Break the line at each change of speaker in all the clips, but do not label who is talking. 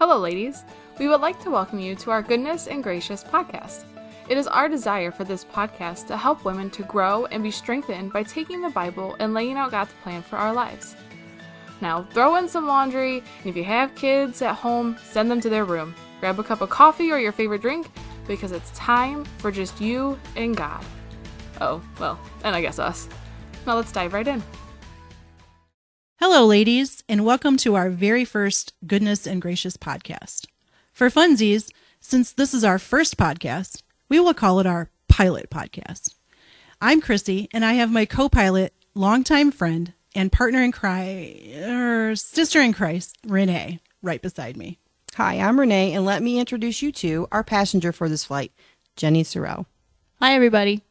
Hello, ladies. We would like to welcome you to our Goodness and Gracious podcast. It is our desire for this podcast to help women to grow and be strengthened by taking the Bible and laying out God's plan for our lives. Now, throw in some laundry, and if you have kids at home, send them to their room. Grab a cup of coffee or your favorite drink because it's time for just you and God. Oh, well, and I guess us. Now let's dive right in.
Hello, ladies, and welcome to our very first Goodness and Gracious podcast. For funsies, since this is our first podcast, we will call it our pilot podcast. I'm Chrissy, and I have my co pilot, longtime friend, and partner in crime, er, sister in Christ, Renee, right beside me.
Hi, I'm Renee, and let me introduce you to our passenger for this flight, Jenny Sorrell.
Hi, everybody.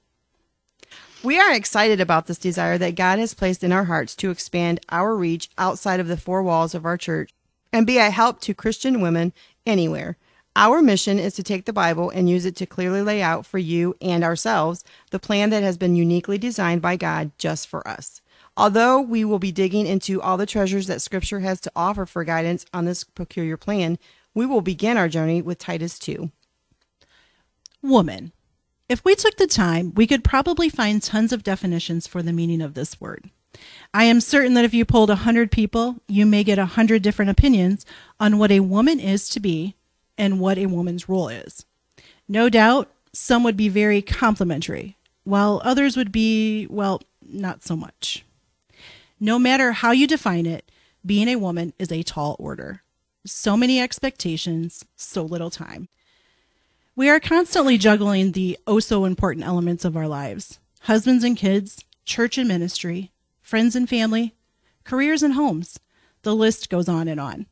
We are excited about this desire that God has placed in our hearts to expand our reach outside of the four walls of our church and be a help to Christian women anywhere. Our mission is to take the Bible and use it to clearly lay out for you and ourselves the plan that has been uniquely designed by God just for us. Although we will be digging into all the treasures that Scripture has to offer for guidance on this peculiar plan, we will begin our journey with Titus 2.
Woman. If we took the time, we could probably find tons of definitions for the meaning of this word. I am certain that if you polled 100 people, you may get 100 different opinions on what a woman is to be and what a woman's role is. No doubt, some would be very complimentary, while others would be, well, not so much. No matter how you define it, being a woman is a tall order. So many expectations, so little time. We are constantly juggling the oh so important elements of our lives husbands and kids, church and ministry, friends and family, careers and homes. The list goes on and on.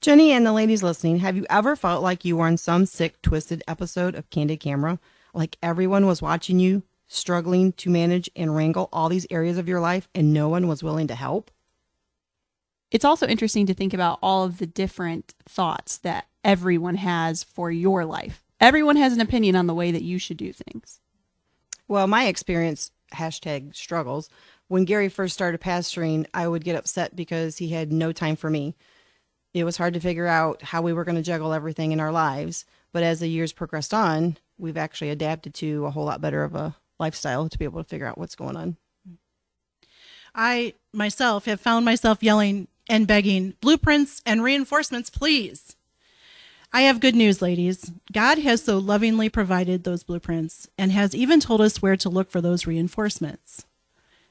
Jenny and the ladies listening, have you ever felt like you were in some sick, twisted episode of Candid Camera? Like everyone was watching you, struggling to manage and wrangle all these areas of your life, and no one was willing to help?
It's also interesting to think about all of the different thoughts that everyone has for your life. Everyone has an opinion on the way that you should do things.
Well, my experience, hashtag struggles, when Gary first started pastoring, I would get upset because he had no time for me. It was hard to figure out how we were going to juggle everything in our lives. But as the years progressed on, we've actually adapted to a whole lot better of a lifestyle to be able to figure out what's going on.
I myself have found myself yelling and begging, blueprints and reinforcements, please. I have good news, ladies. God has so lovingly provided those blueprints and has even told us where to look for those reinforcements.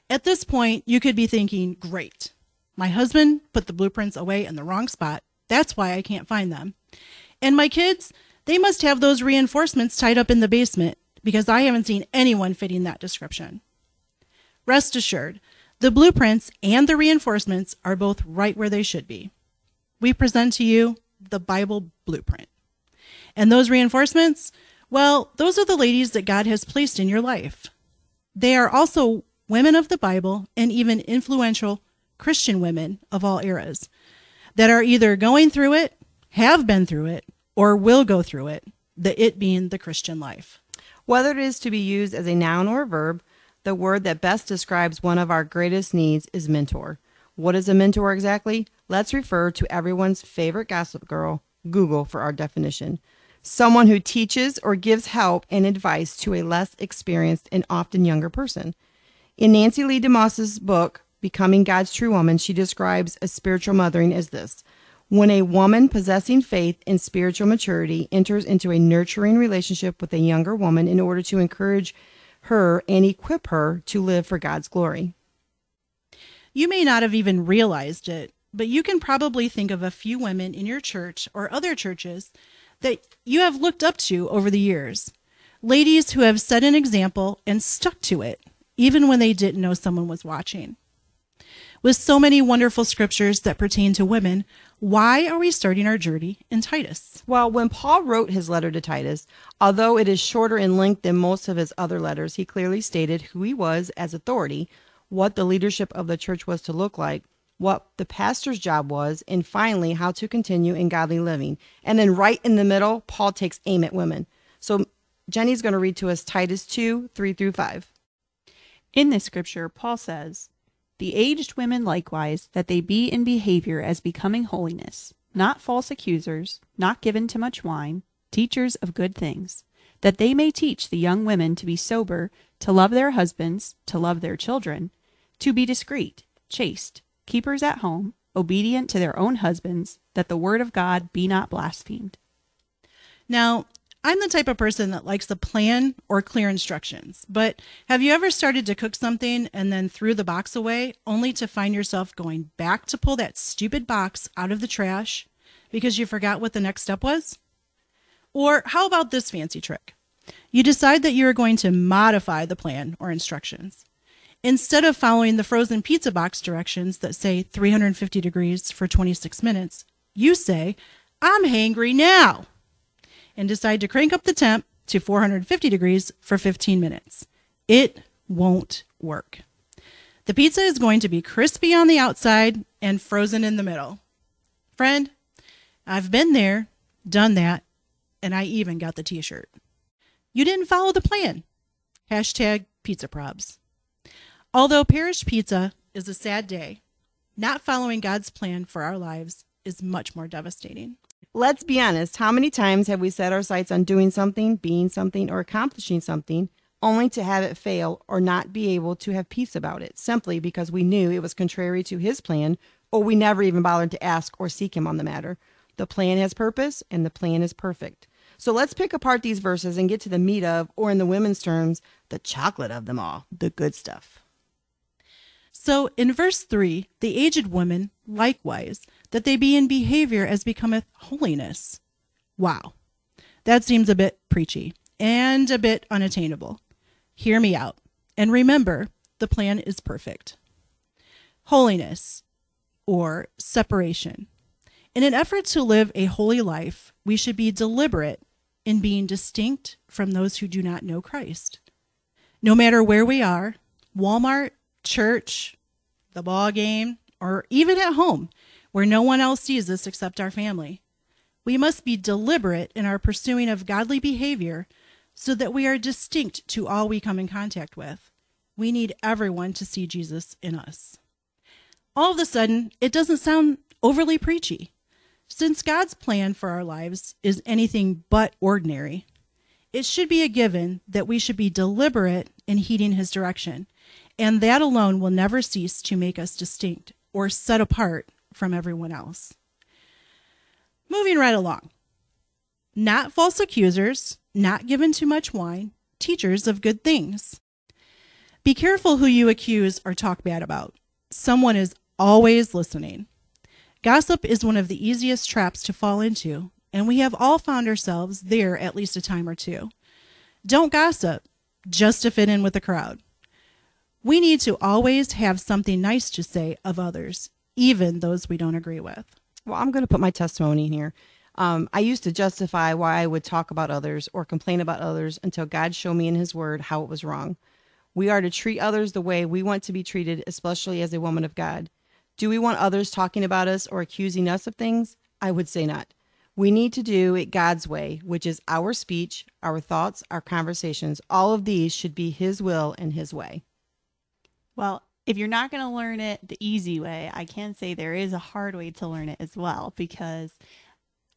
At this point, you could be thinking, great. My husband put the blueprints away in the wrong spot. That's why I can't find them. And my kids, they must have those reinforcements tied up in the basement because I haven't seen anyone fitting that description. Rest assured, the blueprints and the reinforcements are both right where they should be. We present to you the Bible blueprint. And those reinforcements, well, those are the ladies that God has placed in your life. They are also women of the Bible and even influential Christian women of all eras that are either going through it, have been through it, or will go through it, the it being the Christian life.
Whether it is to be used as a noun or a verb, the word that best describes one of our greatest needs is mentor. What is a mentor exactly? Let's refer to everyone's favorite gossip girl, Google, for our definition. Someone who teaches or gives help and advice to a less experienced and often younger person. In Nancy Leigh DeMoss's book, Becoming God's True Woman, she describes a spiritual mothering as this when a woman possessing faith and spiritual maturity enters into a nurturing relationship with a younger woman in order to encourage her and equip her to live for God's glory.
You may not have even realized it, but you can probably think of a few women in your church or other churches that you have looked up to over the years. Ladies who have set an example and stuck to it, even when they didn't know someone was watching. With so many wonderful scriptures that pertain to women, why are we starting our journey in Titus?
Well, when Paul wrote his letter to Titus, although it is shorter in length than most of his other letters, he clearly stated who he was as authority, what the leadership of the church was to look like, what the pastor's job was, and finally, how to continue in godly living. And then right in the middle, Paul takes aim at women. So Jenny's going to read to us Titus 2 3 through 5.
In this scripture, Paul says, The aged women likewise, that they be in behavior as becoming holiness, not false accusers, not given to much wine, teachers of good things, that they may teach the young women to be sober, to love their husbands, to love their children, to be discreet, chaste, keepers at home, obedient to their own husbands, that the word of God be not blasphemed.
Now, I'm the type of person that likes the plan or clear instructions, but have you ever started to cook something and then threw the box away only to find yourself going back to pull that stupid box out of the trash because you forgot what the next step was? Or how about this fancy trick? You decide that you are going to modify the plan or instructions. Instead of following the frozen pizza box directions that say 350 degrees for 26 minutes, you say, I'm hangry now, and decide to crank up the temp to 450 degrees for 15 minutes. It won't work. The pizza is going to be crispy on the outside and frozen in the middle. Friend, I've been there, done that, and I even got the t shirt. You didn't follow the plan. Hashtag pizza probs. Although parish pizza is a sad day, not following God's plan for our lives is much more devastating.
Let's be honest. How many times have we set our sights on doing something, being something, or accomplishing something, only to have it fail or not be able to have peace about it, simply because we knew it was contrary to His plan, or we never even bothered to ask or seek Him on the matter? The plan has purpose, and the plan is perfect. So let's pick apart these verses and get to the meat of, or in the women's terms, the chocolate of them all, the good stuff.
So in verse 3, the aged woman, likewise, that they be in behavior as becometh holiness. Wow. That seems a bit preachy and a bit unattainable. Hear me out. And remember, the plan is perfect. Holiness, or separation. In an effort to live a holy life, we should be deliberate in being distinct from those who do not know Christ. No matter where we are, Walmart, church, the ball game, or even at home, where no one else sees us except our family. We must be deliberate in our pursuing of godly behavior so that we are distinct to all we come in contact with. We need everyone to see Jesus in us. All of a sudden, it doesn't sound overly preachy. Since God's plan for our lives is anything but ordinary, it should be a given that we should be deliberate in heeding his direction, and that alone will never cease to make us distinct or set apart from everyone else. Moving right along. Not false accusers, not given too much wine, teachers of good things. Be careful who you accuse or talk bad about. Someone is always listening. Gossip is one of the easiest traps to fall into, and we have all found ourselves there at least a time or two. Don't gossip just to fit in with the crowd. We need to always have something nice to say of others, even those we don't agree with.
Well, I'm going to put my testimony here. Um, I used to justify why I would talk about others or complain about others until God showed me in His Word how it was wrong. We are to treat others the way we want to be treated, especially as a woman of God. Do we want others talking about us or accusing us of things? I would say not. We need to do it God's way, which is our speech, our thoughts, our conversations. All of these should be His will and His way.
Well, if you're not going to learn it the easy way, I can say there is a hard way to learn it as well because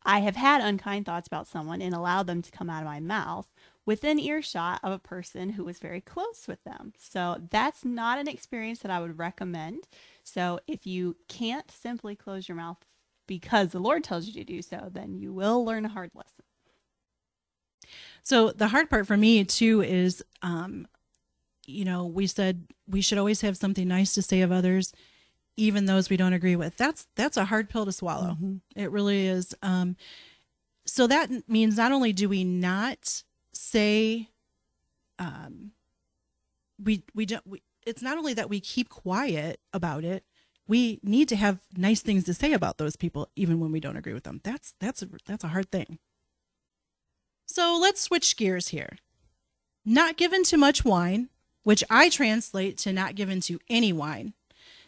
I have had unkind thoughts about someone and allowed them to come out of my mouth within earshot of a person who was very close with them. So that's not an experience that I would recommend. So if you can't simply close your mouth because the Lord tells you to do so, then you will learn a hard lesson.
So the hard part for me too is, um, you know, we said we should always have something nice to say of others, even those we don't agree with. That's that's a hard pill to swallow.
Mm-hmm.
It really is. Um, so that means not only do we not say, um, we we don't. We, it's not only that we keep quiet about it. We need to have nice things to say about those people, even when we don't agree with them. That's that's a, that's a hard thing. So let's switch gears here. Not given to much wine, which I translate to not given to any wine.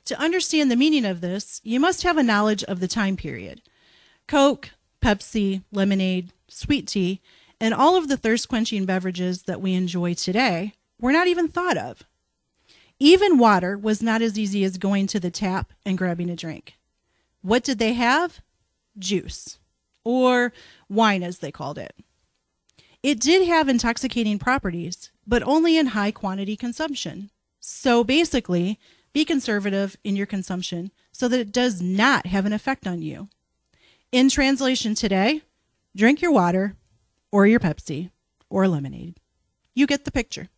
To understand the meaning of this, you must have a knowledge of the time period. Coke, Pepsi, lemonade, sweet tea, and all of the thirst quenching beverages that we enjoy today were not even thought of. Even water was not as easy as going to the tap and grabbing a drink. What did they have? juice, or wine as they called it. It did have intoxicating properties, but only in high quantity consumption. So basically, be conservative in your consumption so that it does not have an effect on you. In translation today, drink your water or your Pepsi or lemonade. You get the picture.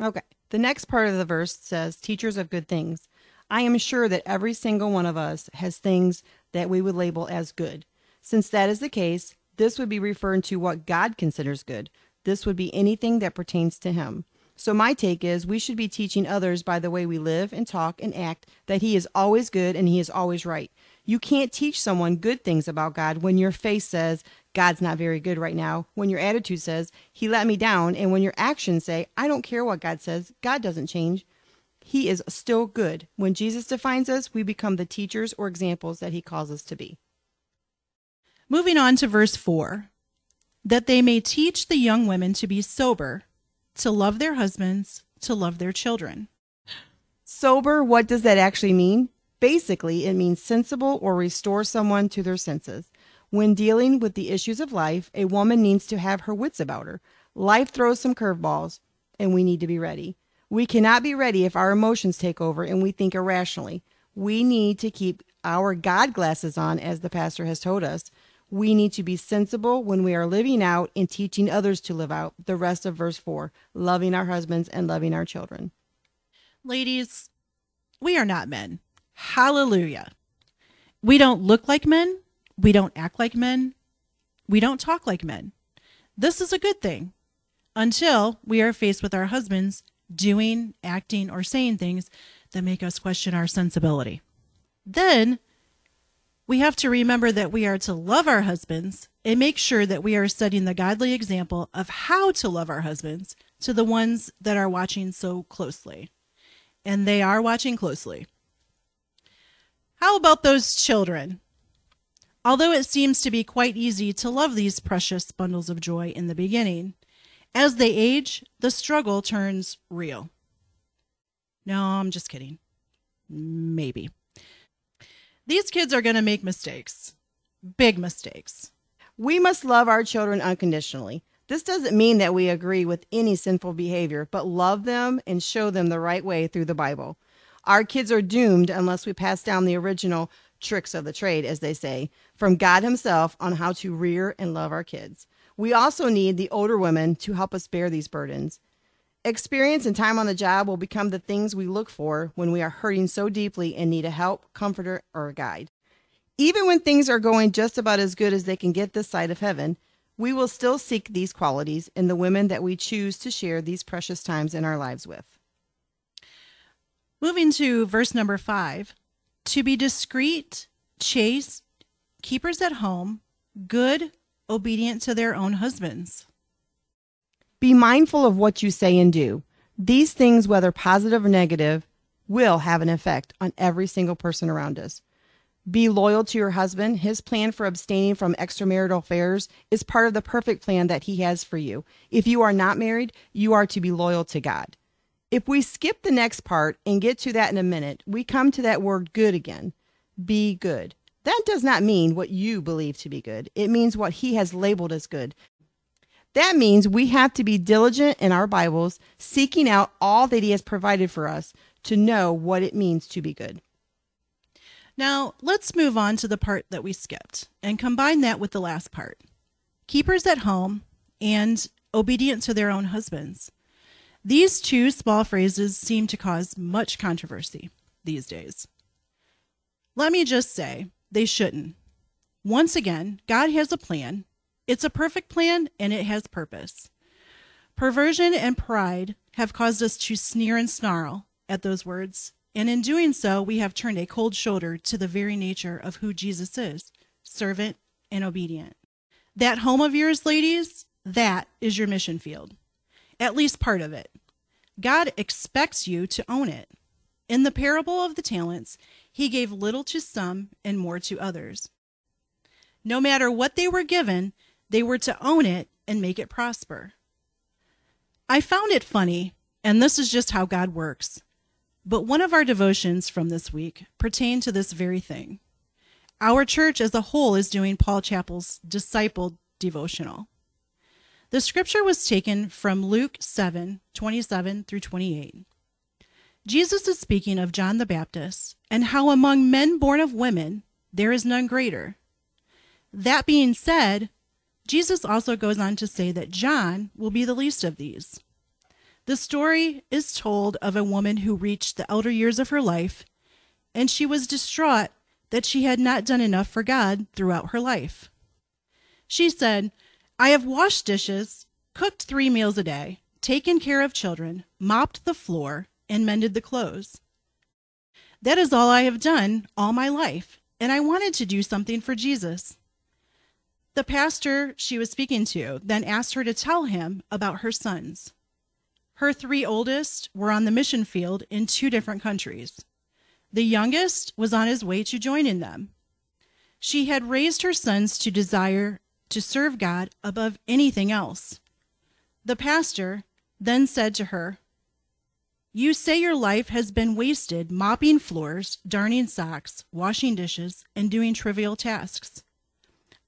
Okay. The next part of the verse says, Teachers of good things. I am sure that every single one of us has things that we would label as good. Since that is the case, this would be referring to what God considers good. This would be anything that pertains to Him. So, my take is we should be teaching others by the way we live and talk and act that He is always good and He is always right. You can't teach someone good things about God when your face says, God's not very good right now, when your attitude says, He let me down, and when your actions say, I don't care what God says, God doesn't change. He is still good. When Jesus defines us, we become the teachers or examples that He calls us to be.
Moving on to verse 4 that they may teach the young women to be sober, to love their husbands, to love their children.
Sober, what does that actually mean? Basically, it means sensible or restore someone to their senses. When dealing with the issues of life, a woman needs to have her wits about her. Life throws some curveballs, and we need to be ready. We cannot be ready if our emotions take over and we think irrationally. We need to keep our God glasses on, as the pastor has told us. We need to be sensible when we are living out and teaching others to live out the rest of verse 4, loving our husbands and loving our children.
Ladies, we are not men. Hallelujah. We don't look like men. We don't act like men. We don't talk like men. This is a good thing until we are faced with our husbands doing, acting, or saying things that make us question our sensibility. Then we have to remember that we are to love our husbands and make sure that we are setting the godly example of how to love our husbands to the ones that are watching so closely. And they are watching closely. How about those children? Although it seems to be quite easy to love these precious bundles of joy in the beginning, as they age, the struggle turns real. No, I'm just kidding. Maybe. These kids are going to make mistakes, big mistakes.
We must love our children unconditionally. This doesn't mean that we agree with any sinful behavior, but love them and show them the right way through the Bible. Our kids are doomed unless we pass down the original tricks of the trade, as they say, from God Himself on how to rear and love our kids. We also need the older women to help us bear these burdens. Experience and time on the job will become the things we look for when we are hurting so deeply and need a help, comforter, or a guide. Even when things are going just about as good as they can get this side of heaven, we will still seek these qualities in the women that we choose to share these precious times in our lives with.
Moving to verse number five to be discreet, chaste, keepers at home, good, obedient to their own husbands.
Be mindful of what you say and do. These things, whether positive or negative, will have an effect on every single person around us. Be loyal to your husband. His plan for abstaining from extramarital affairs is part of the perfect plan that he has for you. If you are not married, you are to be loyal to God. If we skip the next part and get to that in a minute, we come to that word good again. Be good. That does not mean what you believe to be good. It means what he has labeled as good. That means we have to be diligent in our Bibles, seeking out all that he has provided for us to know what it means to be good.
Now, let's move on to the part that we skipped and combine that with the last part keepers at home and obedient to their own husbands. These two small phrases seem to cause much controversy these days. Let me just say, they shouldn't. Once again, God has a plan. It's a perfect plan and it has purpose. Perversion and pride have caused us to sneer and snarl at those words, and in doing so, we have turned a cold shoulder to the very nature of who Jesus is servant and obedient. That home of yours, ladies, that is your mission field at least part of it. God expects you to own it. In the parable of the talents, he gave little to some and more to others. No matter what they were given, they were to own it and make it prosper. I found it funny, and this is just how God works. But one of our devotions from this week pertained to this very thing. Our church as a whole is doing Paul Chappell's Disciple devotional. The scripture was taken from Luke 7 27 through 28. Jesus is speaking of John the Baptist and how among men born of women there is none greater. That being said, Jesus also goes on to say that John will be the least of these. The story is told of a woman who reached the elder years of her life, and she was distraught that she had not done enough for God throughout her life. She said, I have washed dishes, cooked three meals a day, taken care of children, mopped the floor, and mended the clothes. That is all I have done all my life, and I wanted to do something for Jesus. The pastor she was speaking to then asked her to tell him about her sons. Her three oldest were on the mission field in two different countries. The youngest was on his way to joining them. She had raised her sons to desire to serve God above anything else. The pastor then said to her, You say your life has been wasted mopping floors, darning socks, washing dishes, and doing trivial tasks.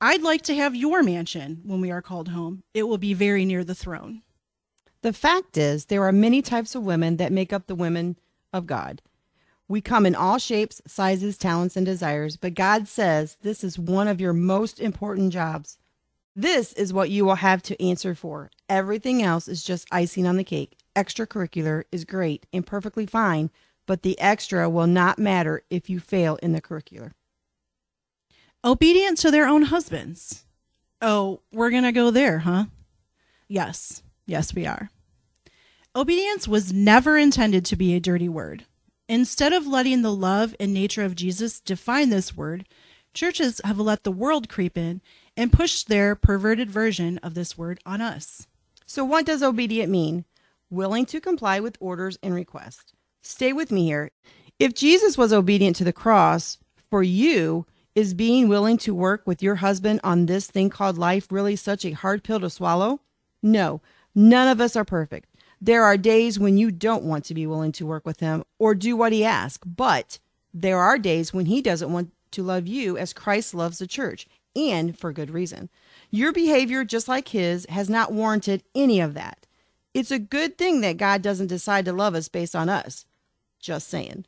I'd like to have your mansion when we are called home. It will be very near the throne.
The fact is, there are many types of women that make up the women of God. We come in all shapes, sizes, talents, and desires, but God says this is one of your most important jobs. This is what you will have to answer for. Everything else is just icing on the cake. Extracurricular is great and perfectly fine, but the extra will not matter if you fail in the curricular.
Obedient to their own husbands. Oh, we're going to go there, huh? Yes, yes, we are. Obedience was never intended to be a dirty word. Instead of letting the love and nature of Jesus define this word, churches have let the world creep in and push their perverted version of this word on us.
So, what does obedient mean? Willing to comply with orders and requests. Stay with me here. If Jesus was obedient to the cross for you, is being willing to work with your husband on this thing called life really such a hard pill to swallow? No, none of us are perfect. There are days when you don't want to be willing to work with him or do what he asks, but there are days when he doesn't want to love you as Christ loves the church, and for good reason. Your behavior, just like his, has not warranted any of that. It's a good thing that God doesn't decide to love us based on us. Just saying.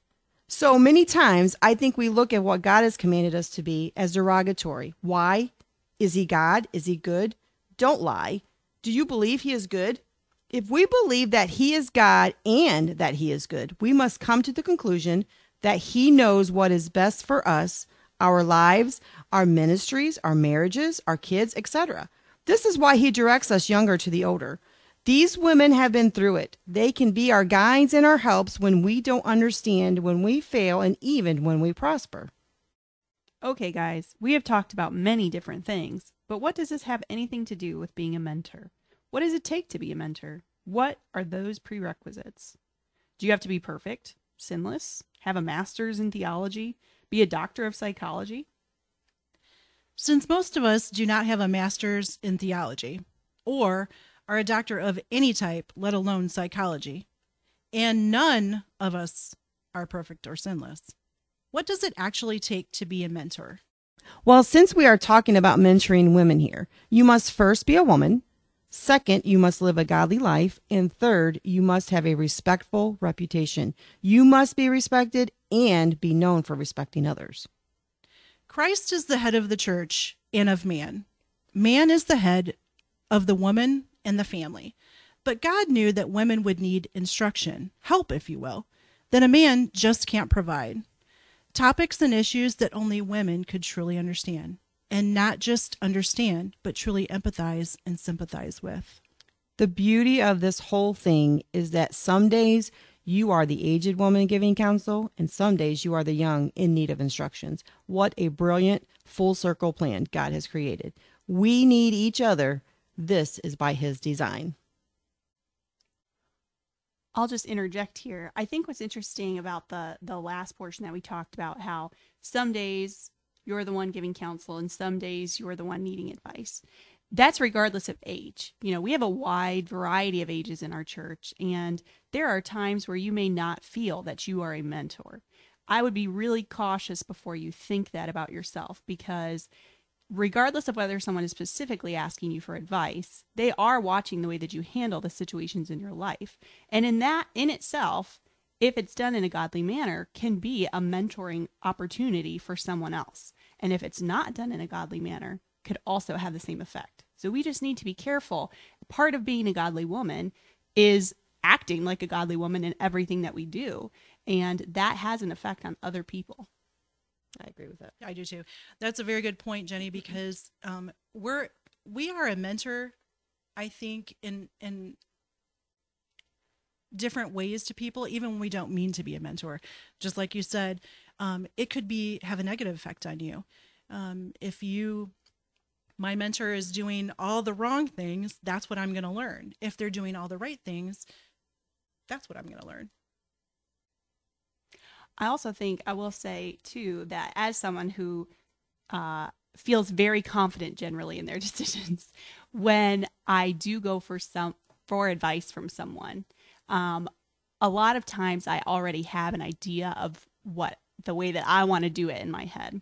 So many times, I think we look at what God has commanded us to be as derogatory. Why? Is he God? Is he good? Don't lie. Do you believe he is good? If we believe that he is God and that he is good, we must come to the conclusion that he knows what is best for us, our lives, our ministries, our marriages, our kids, etc. This is why he directs us younger to the older. These women have been through it. They can be our guides and our helps when we don't understand, when we fail, and even when we prosper.
Okay, guys, we have talked about many different things, but what does this have anything to do with being a mentor? What does it take to be a mentor? What are those prerequisites? Do you have to be perfect, sinless, have a master's in theology, be a doctor of psychology?
Since most of us do not have a master's in theology or are a doctor of any type, let alone psychology, and none of us are perfect or sinless, what does it actually take to be a mentor?
Well, since we are talking about mentoring women here, you must first be a woman. Second, you must live a godly life. And third, you must have a respectful reputation. You must be respected and be known for respecting others.
Christ is the head of the church and of man. Man is the head of the woman and the family. But God knew that women would need instruction, help, if you will, that a man just can't provide. Topics and issues that only women could truly understand. And not just understand, but truly empathize and sympathize with.
The beauty of this whole thing is that some days you are the aged woman giving counsel, and some days you are the young in need of instructions. What a brilliant full circle plan God has created. We need each other. This is by His design.
I'll just interject here. I think what's interesting about the the last portion that we talked about how some days you're the one giving counsel and some days you're the one needing advice. That's regardless of age. You know, we have a wide variety of ages in our church and there are times where you may not feel that you are a mentor. I would be really cautious before you think that about yourself because regardless of whether someone is specifically asking you for advice, they are watching the way that you handle the situations in your life. And in that in itself, if it's done in a godly manner, can be a mentoring opportunity for someone else. And if it's not done in a godly manner, could also have the same effect. So we just need to be careful. Part of being a godly woman is acting like a godly woman in everything that we do. And that has an effect on other people.
I agree with that.
I do too. That's a very good point, Jenny, because um, we're we are a mentor, I think, in in different ways to people, even when we don't mean to be a mentor. Just like you said, um, it could be have a negative effect on you. Um, if you my mentor is doing all the wrong things, that's what I'm going to learn. If they're doing all the right things, that's what I'm going to learn.
I also think I will say too that as someone who uh, feels very confident generally in their decisions, when I do go for some for advice from someone, um, a lot of times I already have an idea of what the way that I want to do it in my head,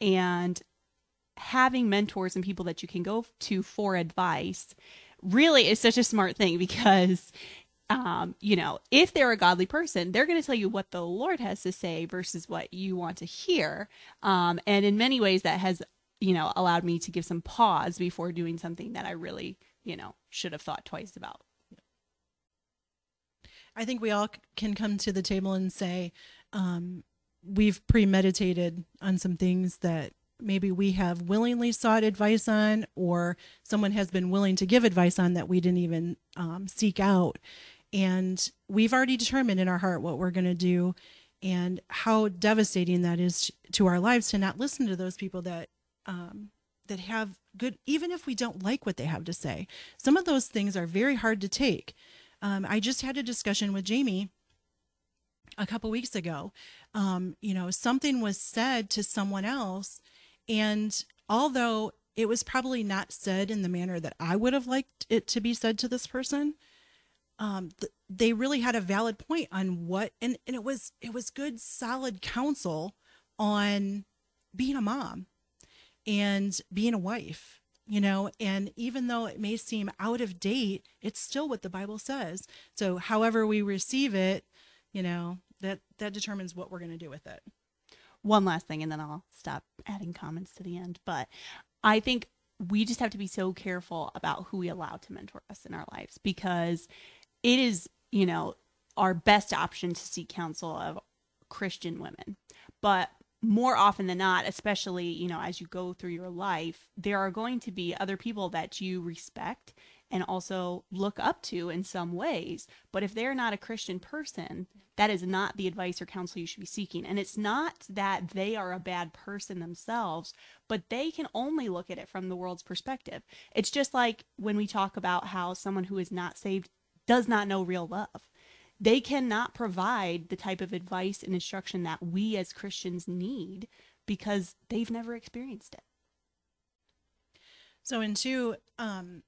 and having mentors and people that you can go to for advice really is such a smart thing because um, you know, if they're a godly person, they're going to tell you what the Lord has to say versus what you want to hear. Um, and in many ways, that has, you know, allowed me to give some pause before doing something that I really, you know, should have thought twice about.
I think we all can come to the table and say, um, we've premeditated on some things that maybe we have willingly sought advice on, or someone has been willing to give advice on that we didn't even um, seek out. And we've already determined in our heart what we're going to do and how devastating that is to our lives to not listen to those people that um, that have good even if we don't like what they have to say. Some of those things are very hard to take. Um, i just had a discussion with jamie a couple weeks ago. Um, you know something was said to someone else and although it was probably not said in the manner that i would have liked it to be said to this person um, th- they really had a valid point on what and, and it was it was good solid counsel on being a mom and being a wife you know and even though it may seem out of date it's still what the bible says so however we receive it you know that that determines what we're going to do with it
One last thing, and then I'll stop adding comments to the end. But I think we just have to be so careful about who we allow to mentor us in our lives because it is, you know, our best option to seek counsel of Christian women. But more often than not, especially, you know, as you go through your life, there are going to be other people that you respect and also look up to in some ways. But if they're not a Christian person, that is not the advice or counsel you should be seeking. And it's not that they are a bad person themselves, but they can only look at it from the world's perspective. It's just like when we talk about how someone who is not saved does not know real love. They cannot provide the type of advice and instruction that we as Christians need because they've never experienced it.
So, in two, um,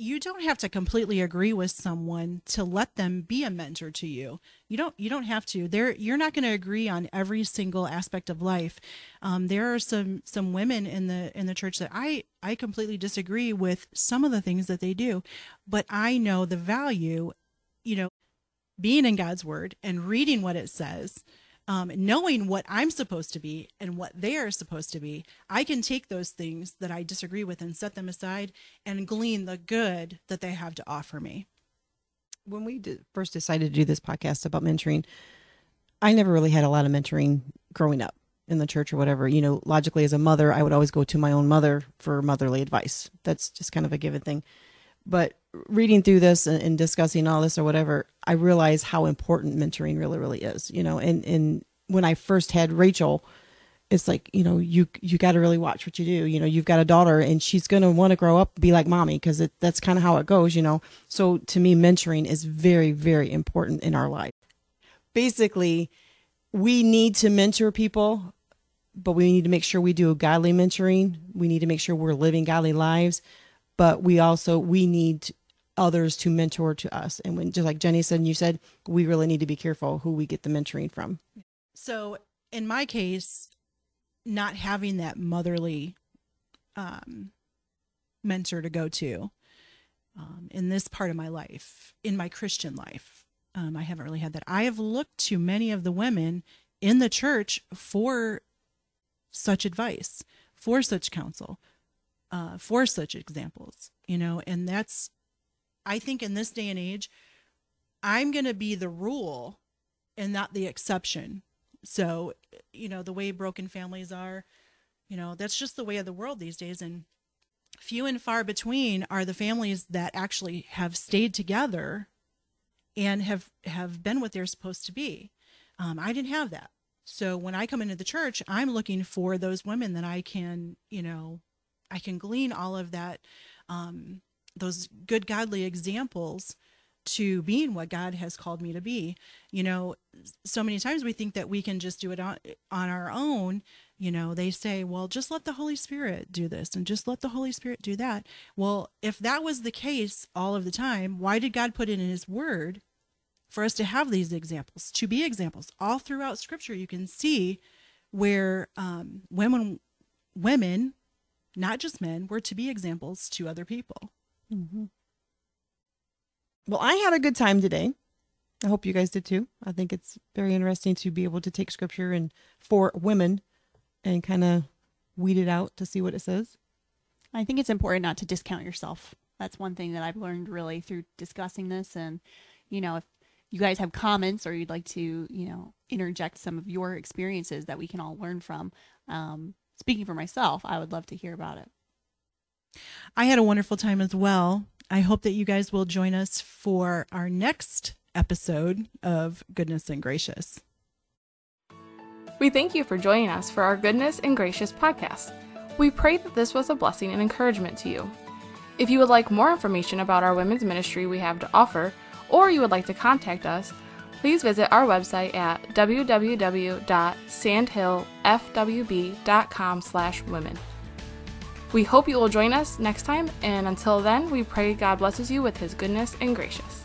you don't have to completely agree with someone to let them be a mentor to you. You don't. You don't have to. There, you're not going to agree on every single aspect of life. Um, there are some some women in the in the church that I I completely disagree with some of the things that they do, but I know the value. You know, being in God's word and reading what it says um, knowing what I'm supposed to be and what they are supposed to be, I can take those things that I disagree with and set them aside and glean the good that they have to offer me.
When we did, first decided to do this podcast about mentoring, I never really had a lot of mentoring growing up in the church or whatever. You know, logically, as a mother, I would always go to my own mother for motherly advice. That's just kind of a given thing. But reading through this and, and discussing all this or whatever, I realize how important mentoring really, really is. You know, and and when I first had Rachel, it's like you know you you got to really watch what you do. You know, you've got a daughter, and she's gonna want to grow up be like mommy because that's kind of how it goes. You know, so to me, mentoring is very, very important in our life. Basically, we need to mentor people but we need to make sure we do godly mentoring. We need to make sure we're living godly lives, but we also we need others to mentor to us. And when just like Jenny said and you said, we really need to be careful who we get the mentoring from.
So in my case, not having that motherly um, mentor to go to um, in this part of my life, in my Christian life, um, I haven't really had that. I have looked to many of the women in the church for such advice, for such counsel, uh, for such examples, you know, and that's, I think in this day and age, I'm going to be the rule and not the exception. So, you know, the way broken families are, you know, that's just the way of the world these days. And few and far between are the families that actually have stayed together and have have been what they're supposed to be. Um, I didn't have that. So when I come into the church, I'm looking for those women that I can, you know, I can glean all of that, um, those good godly examples to being what God has called me to be. You know, so many times we think that we can just do it on, on our own. You know, they say, well, just let the Holy Spirit do this and just let the Holy Spirit do that. Well, if that was the case all of the time, why did God put it in His Word for us to have these examples, to be examples? All throughout Scripture, you can see where um, women, women, not just men, were to be examples to other people.
Mm-hmm. Well, I had a good time today. I hope you guys did too. I think it's very interesting to be able to take scripture and for women and kind of weed it out to see what it says.
I think it's important not to discount yourself. That's one thing that I've learned really through discussing this. And, you know, if you guys have comments or you'd like to, you know, interject some of your experiences that we can all learn from, um, speaking for myself, I would love to hear about it.
I had a wonderful time as well. I hope that you guys will join us for our next episode of Goodness and Gracious.
We thank you for joining us for our Goodness and Gracious podcast. We pray that this was a blessing and encouragement to you. If you would like more information about our women's ministry we have to offer, or you would like to contact us, please visit our website at www.sandhillfwb.com/women. We hope you will join us next time, and until then, we pray God blesses you with his goodness and gracious.